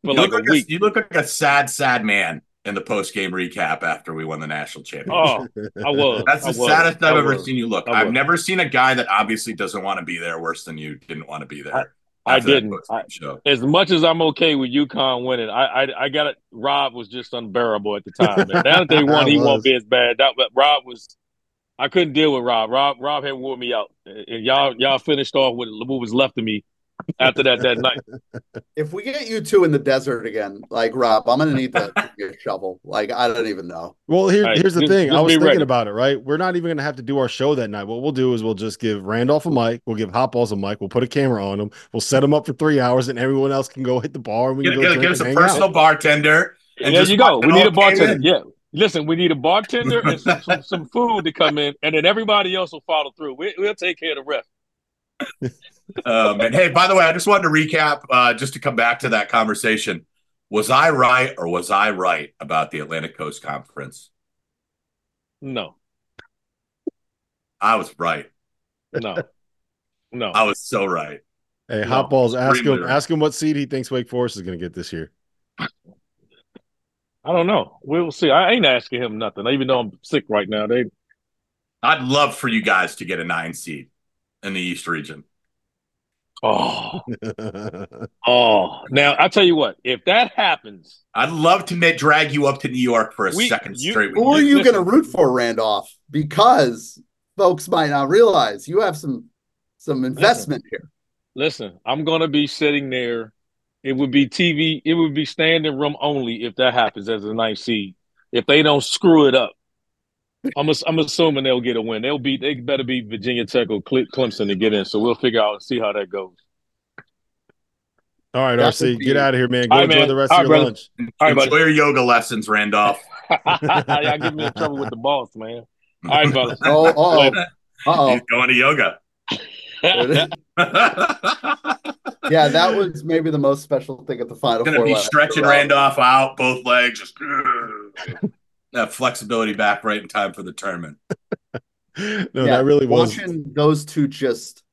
for You like look a like week. a, you look like a sad, sad man in the post game recap after we won the national championship. Oh, I was. That's I the was. saddest I've I ever was. seen you look. I I've never seen a guy that obviously doesn't want to be there worse than you didn't want to be there. I- I didn't. I- show. As much as I'm okay with UConn winning, I I, I got it. Rob was just unbearable at the time. Man. Now that they won, he I won't be as bad. That but Rob was. I couldn't deal with Rob. Rob Rob had wore me out, and y'all y'all finished off with what was left of me after that that night. If we get you two in the desert again, like Rob, I'm gonna need to a shovel. Like I don't even know. Well, here, Hey, here's the just- thing. just I was thinking ready. about it, right? We're not even going to have to do our show that night. What we'll do is we'll just give Randolph a mic. We'll give Hot Balls a mic. We'll put a camera on him. We'll set him up for three hours, and everyone else can go hit the bar and we Get, can go get, drink get us a personal out. bartender. and there just you go. We need a bartender. in. Yeah. Listen, we need a bartender and some, some, some food to come in, and then everybody else will follow through. We, we'll take care of the rest. Um, and hey, by the way, I just wanted to recap, uh, just to come back to that conversation. Was I right or was I right about the Atlantic Coast Conference? No, I was right. no, no. I was so right. Hey, No, Hot Balls, ask him, right. ask him what seed he thinks Wake Forest is going to get this year. I don't know. We'll see. I ain't asking him nothing, even though I'm sick right now. They I'd love for you guys to get a nine seed in the East region. Oh oh. Now I tell you what, if that happens, I'd love to ma- drag you up to New York for a We- second you- straight Who are you gonna root for, Randolph? Because folks might not realize you have some some investment here. listen, I'm gonna be sitting there. It would be TV. It would be standing room only if that happens as a ninth seed. If they don't screw it up, I'm I'm assuming they'll get a win. They'll beat. They better beat Virginia Tech or Cle- Clemson to get in. So we'll figure out and see how that goes. All right, That RC, would get out of here, man. Go All right, enjoy man. the rest All of your brother. lunch. All right, Enjoy buddy. your yoga lessons, Randolph. Y'all get me in trouble with the boss, man. All right, brother. Oh, uh oh, uh He's oh. going to yoga. yeah, that was maybe the most special thing at the final. Going to be stretching Randolph out, both legs, just that flexibility back right in time for the tournament. no, yeah, that really was watching those two just.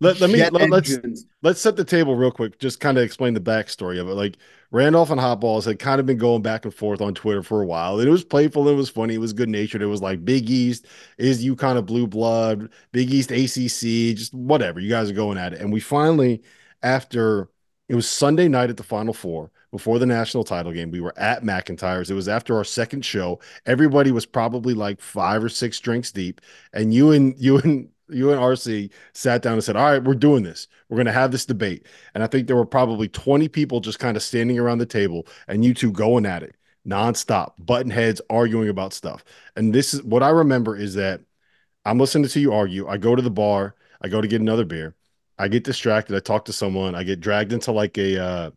Let, let me let, let's let's set the table real quick. Just kind of explain the backstory of it. Like Randolph and Hot Balls had kind of been going back and forth on Twitter for a while. And it was playful, it was funny, it was good natured. It was like Big East is you kind of blue blood, Big East ACC, just whatever. You guys are going at it. And we finally, after it was Sunday night at the Final Four before the national title game, we were at McIntyre's. It was after our second show. Everybody was probably like five or six drinks deep. And you and you and you and RC sat down and said, All right, we're doing this. We're going to have this debate. And I think there were probably 20 people just kind of standing around the table and you two going at it nonstop, button heads, arguing about stuff. And this is what I remember is that I'm listening to you argue. I go to the bar, I go to get another beer, I get distracted, I talk to someone, I get dragged into like a, uh,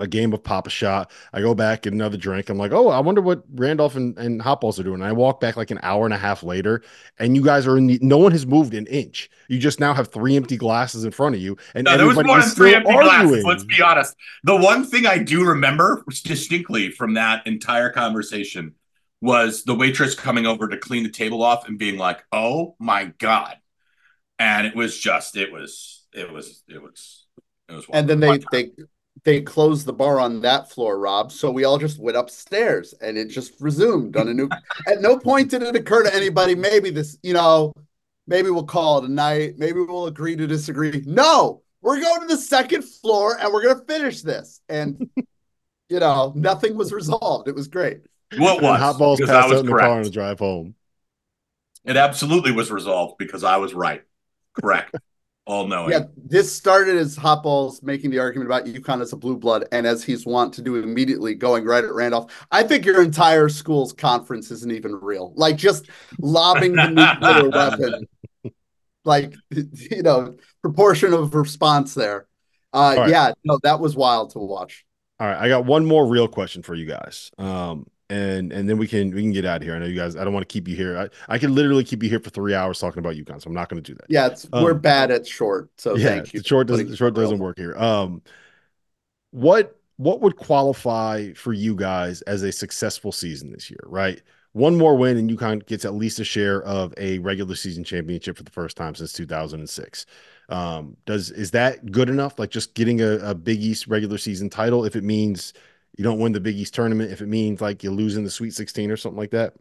a game of pop a shot. I go back, get another drink. I'm like, oh, I wonder what Randolph and, and Hot Balls are doing. And I walk back like an hour and a half later, and you guys are in the, no one has moved an inch. You just now have three empty glasses in front of you. And no, there was more than three empty arguing. glasses. Let's be honest. The one thing I do remember distinctly from that entire conversation was the waitress coming over to clean the table off and being like, oh my God. And it was just, it was, it was, it was, it was. And then they, they, they closed the bar on that floor, Rob. So we all just went upstairs and it just resumed on a new. At no point did it occur to anybody, maybe this, you know, maybe we'll call it a night. Maybe we'll agree to disagree. No, we're going to the second floor and we're going to finish this. And, you know, nothing was resolved. It was great. What was? Hot balls passed out in the car on the drive home. It absolutely was resolved because I was right. Correct all knowing. Yeah, this started as Hot Balls making the argument about UConn as a blue blood, and as he's wont to do immediately, going right at Randolph. I think your entire school's conference isn't even real. Like just lobbing the nuclear weapon, like you know, proportion of response there. Uh, right. Yeah, no, that was wild to watch. All right, I got one more real question for you guys. Um, and and then we can we can get out of here. I know you guys. I don't want to keep you here. I, I can literally keep you here for three hours talking about UConn, so I'm not going to do that. Yeah, um, we're bad at short. So yeah, thank you. The short doesn't short doesn't work here. Um, what what would qualify for you guys as a successful season this year? Right, one more win and UConn gets at least a share of a regular season championship for the first time since 2006. Um, does is that good enough? Like just getting a, a Big East regular season title if it means you don't win the Big East tournament if it means like you're losing the Sweet 16 or something like that?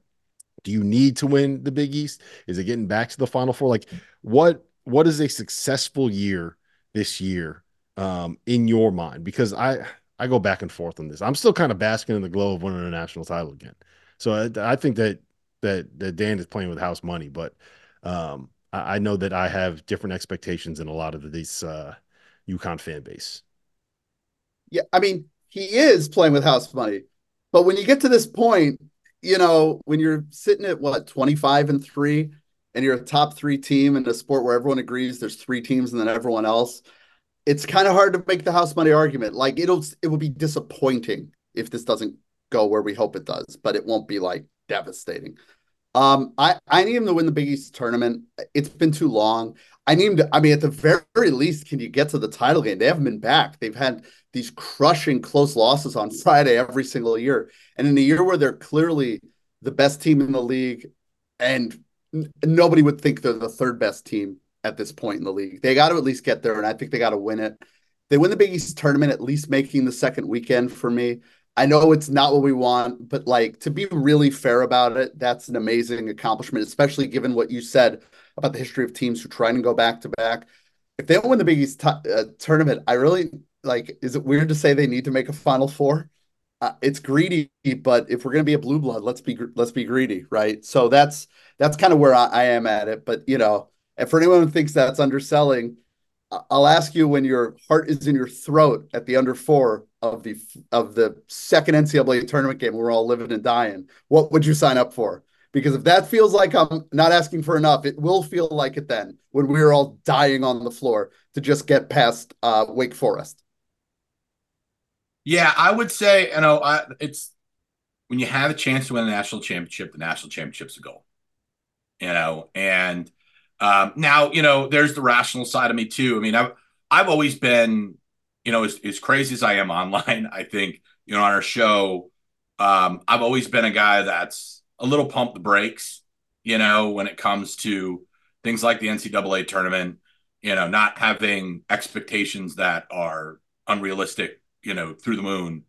Do you need to win the Big East? Is it getting back to the Final Four? Like, what what is a successful year this year um, in your mind? Because I I go back and forth on this. I'm still kind of basking in the glow of winning a national title again. So I, I think that that that Dan is playing with house money, but um, I, I, know that I have different expectations in a lot of these uh, UConn fan base. Yeah, I mean, he is playing with house money. But when you get to this point, you know, when you're sitting at what 25 and 3 and you're a top 3 team in a sport where everyone agrees there's three teams and then everyone else, it's kind of hard to make the house money argument. Like it'll it will be disappointing if this doesn't go where we hope it does, but it won't be like devastating. Um, I I need him to win the Big East tournament. It's been too long. I need him to. I mean, at the very, very least, can you get to the title game? They haven't been back. They've had these crushing close losses on Friday every single year. And in a year where they're clearly the best team in the league, and n- nobody would think they're the third best team at this point in the league, they got to at least get there. And I think they got to win it. They win the Big East tournament, at least making the second weekend for me. I know it's not what we want, but like to be really fair about it, that's an amazing accomplishment, especially given what you said about the history of teams who try and go back to back. If they don't win the Big East t- uh, tournament, I really like is it weird to say they need to make a final four? Uh, it's greedy but if we're going to be a blue blood let's be let's be greedy right? So that's that's kind of where I, I, am at it but you know and for anyone who thinks that's underselling i'll ask you when your heart is in your throat at the under four of the of the second ncaa tournament game we're all living and dying what would you sign up for? Because if that feels like i'm not asking for enough it will feel like it then when we're all dying on the floor to just get past uh, wake forest yeah, I would say, you know, I, it's when you have a chance to win a national championship, the national championship's a goal. You know, and Um, now, you know, there's the rational side of me too. I mean, I've I've always been, you know, as, as crazy as I am online, I think, you know, on our show, um, I've always been a guy that's a little pump the brakes, you know, when it comes to things like the NCAA tournament, you know, not having expectations that are unrealistic, you know, through the moon.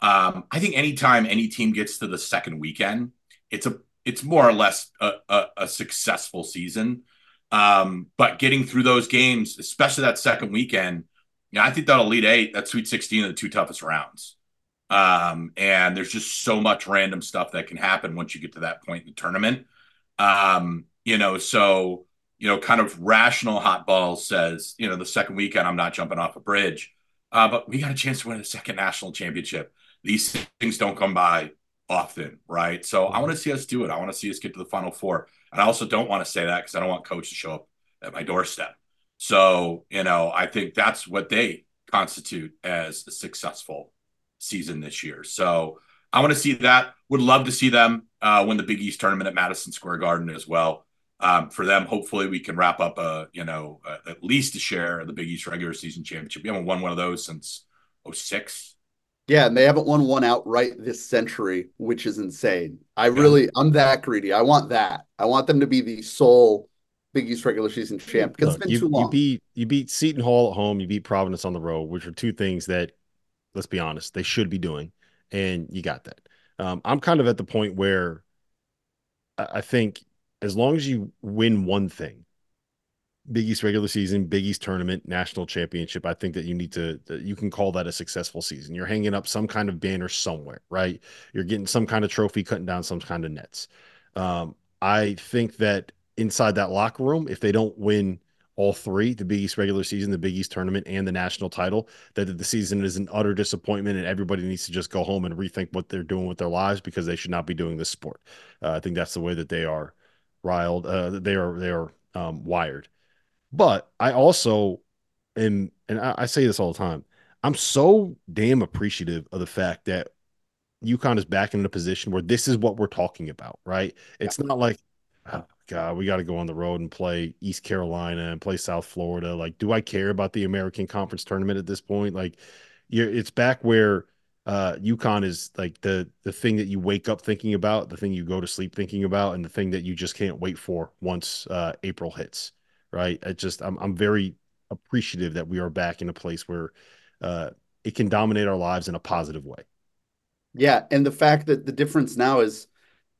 Um, I think anytime any team gets to the second weekend, it's a it's more or less a, a, a successful season. Um, but getting through those games, especially that second weekend, you know, I think that Elite Eight, that Sweet 16 are the two toughest rounds. Um, and there's just so much random stuff that can happen once you get to that point in the tournament. Um, you know, so you know, kind of rational hot balls says, you know, the second weekend I'm not jumping off a bridge. Uh, but we got a chance to win a second national championship. These things don't come by often, right? So I want to see us do it. I want to see us get to the final four. And I also don't want to say that because I don't want coach to show up at my doorstep. So, you know, I think that's what they constitute as a successful season this year. So I want to see that. Would love to see them uh, win the Big East tournament at Madison Square Garden as well. Um, for them, hopefully, we can wrap up a you know a, at least a share of the Big East regular season championship. We haven't won one of those since 06. Yeah, and they haven't won one outright this century, which is insane. I really, I'm that greedy. I want that. I want them to be the sole Big East regular season champ because it's been you, too long. You beat you beat Seton Hall at home. You beat Providence on the road, which are two things that, let's be honest, they should be doing, and you got that. Um, I'm kind of at the point where I I think as long as you win one thing, Big East regular season, Big East tournament, national championship, I think that you need to you can call that a successful season. You're hanging up some kind of banner somewhere, right? You're getting some kind of trophy, cutting down some kind of nets. Um, I think that inside that locker room, if they don't win all three, the Big East regular season, the Big East tournament, and the national title, that the season is an utter disappointment and everybody needs to just go home and rethink what they're doing with their lives because they should not be doing this sport. Uh, I think that's the way that they are riled. Uh, they are they are um, wired. But I also and and I, I say this all the time. I'm so damn appreciative of the fact that UConn is back in a position where this is what we're talking about, right? It's not like, oh, God, we got to go on the road and play East Carolina and play South Florida. Like, do I care about the American Conference tournament at this point? Like, you're, it's back where uh UConn is like the the thing that you wake up thinking about, the thing you go to sleep thinking about, and the thing that you just can't wait for once uh April hits. Right. I just I'm I'm very appreciative that we are back in a place where uh it can dominate our lives in a positive way. Yeah, and the fact that the difference now is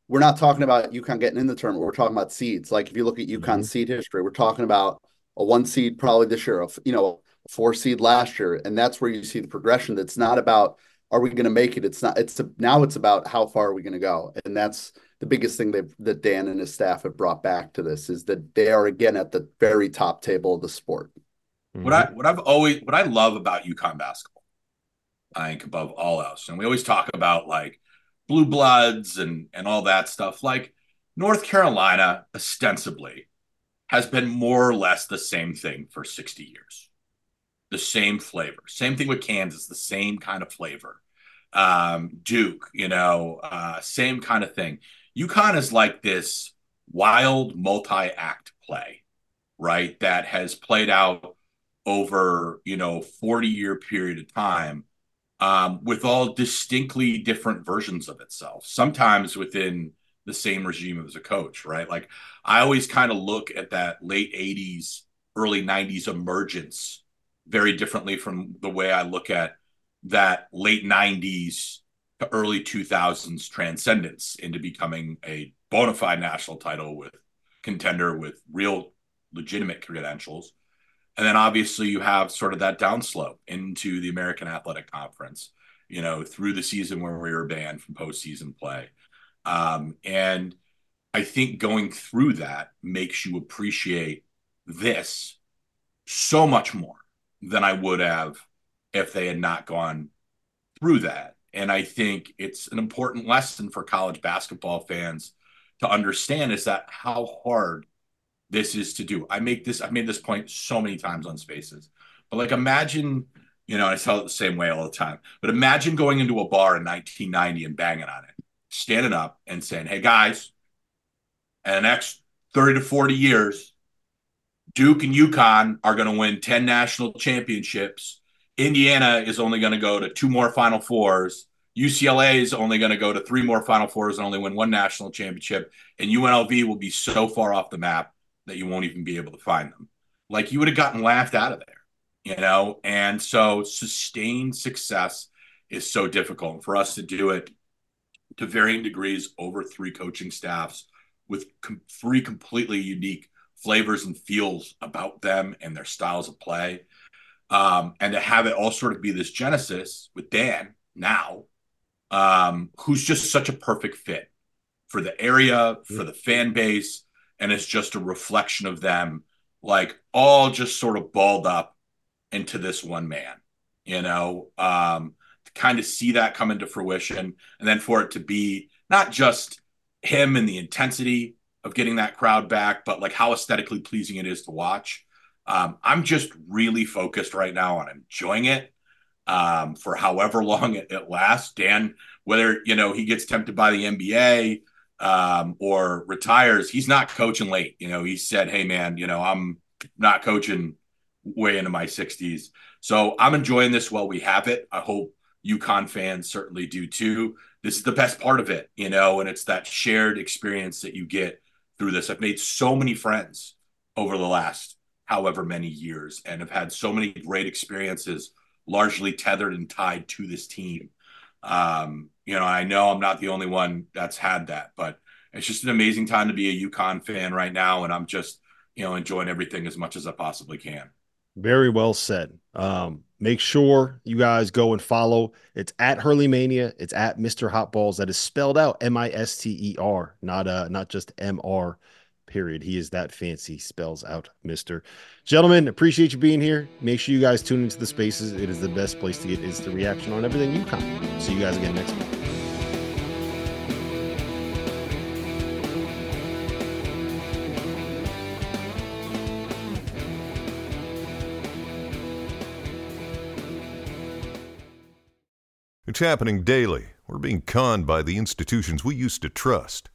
we're not talking about UConn getting in the tournament. We're talking about seeds. Like if you look at UConn Mhm. seed history, we're talking about a one seed probably this year, a you know, a four seed last year, and that's where you see the progression. That's not about are we going to make it. It's not. It's a, now it's about how far are we going to go, and that's the biggest thing that Dan and his staff have brought back to this is that they are again at the very top table of the sport. What I what I've always what I love about UConn basketball, I think above all else, and we always talk about like blue bloods and and all that stuff. Like North Carolina, ostensibly, has been more or less the same thing for sixty years, the same flavor. Same thing with Kansas, the same kind of flavor. Um, Duke, you know, uh, same kind of thing. UConn is like this wild multi-act play, right? That has played out over you know 40 year period of time um, with all distinctly different versions of itself sometimes within the same regime as a coach right like i always kind of look at that late 80s early 90s emergence very differently from the way i look at that late 90s to early 2000s transcendence into becoming a bona fide national title with contender with real legitimate credentials and then obviously you have sort of that downslope into the American Athletic Conference, you know, through the season where we were banned from postseason play. Um, and I think going through that makes you appreciate this so much more than I would have if they had not gone through that. And I think it's an important lesson for college basketball fans to understand is that how hard this is to do. I make this, I've made this point so many times on spaces, but like imagine, you know, I tell it the same way all the time, but imagine going into a bar in 1990 and banging on it, standing up and saying, Hey guys, in the next 30 to 40 years, Duke and UConn are going to win 10 national championships. Indiana is only going to go to two more Final Fours. UCLA is only going to go to three more Final Fours and only win one national championship. And UNLV will be so far off the map that you won't even be able to find them. Like you would have gotten laughed out of there, you know? And so sustained success is so difficult. And for us to do it to varying degrees over three coaching staffs with com- three completely unique flavors and feels about them and their styles of play. Um, and to have it all sort of be this genesis with Dan now, um, who's just such a perfect fit for the area, for the fan base, and it's just a reflection of them, like all just sort of balled up into this one man, you know, um, to kind of see that come into fruition, and then for it to be not just him and the intensity of getting that crowd back, but like how aesthetically pleasing it is to watch. Um, I'm just really focused right now on enjoying it um, for however long it, it, lasts. Dan, whether you know he gets tempted by the NBA um, or retires, he's not coaching late. You know, he said, "Hey, man, you know, I'm not coaching way into my 60s." So I'm enjoying this while we have it. I hope UConn fans certainly do too. This is the best part of it, you know, and it's that shared experience that you get through this. I've made so many friends over the last however many years and have had so many great experiences largely tethered and tied to this team. Um, you know, I know I'm not the only one that's had that, but it's just an amazing time to be a UConn fan right now. And I'm just, you know, enjoying everything as much as I possibly can. Very well said. Um, make sure you guys go and follow. It's at Hurley Mania. It's at Mr. Hotballs. That is spelled out M I S T E R, not uh, not just M R period. He is that fancy, spells out Mr. Gentlemen, appreciate you being here. Make sure you guys tune into the spaces. It is the best place to get is the reaction on everything UConn. See you guys again next week. It's happening daily. We're being conned by the institutions we used to trust.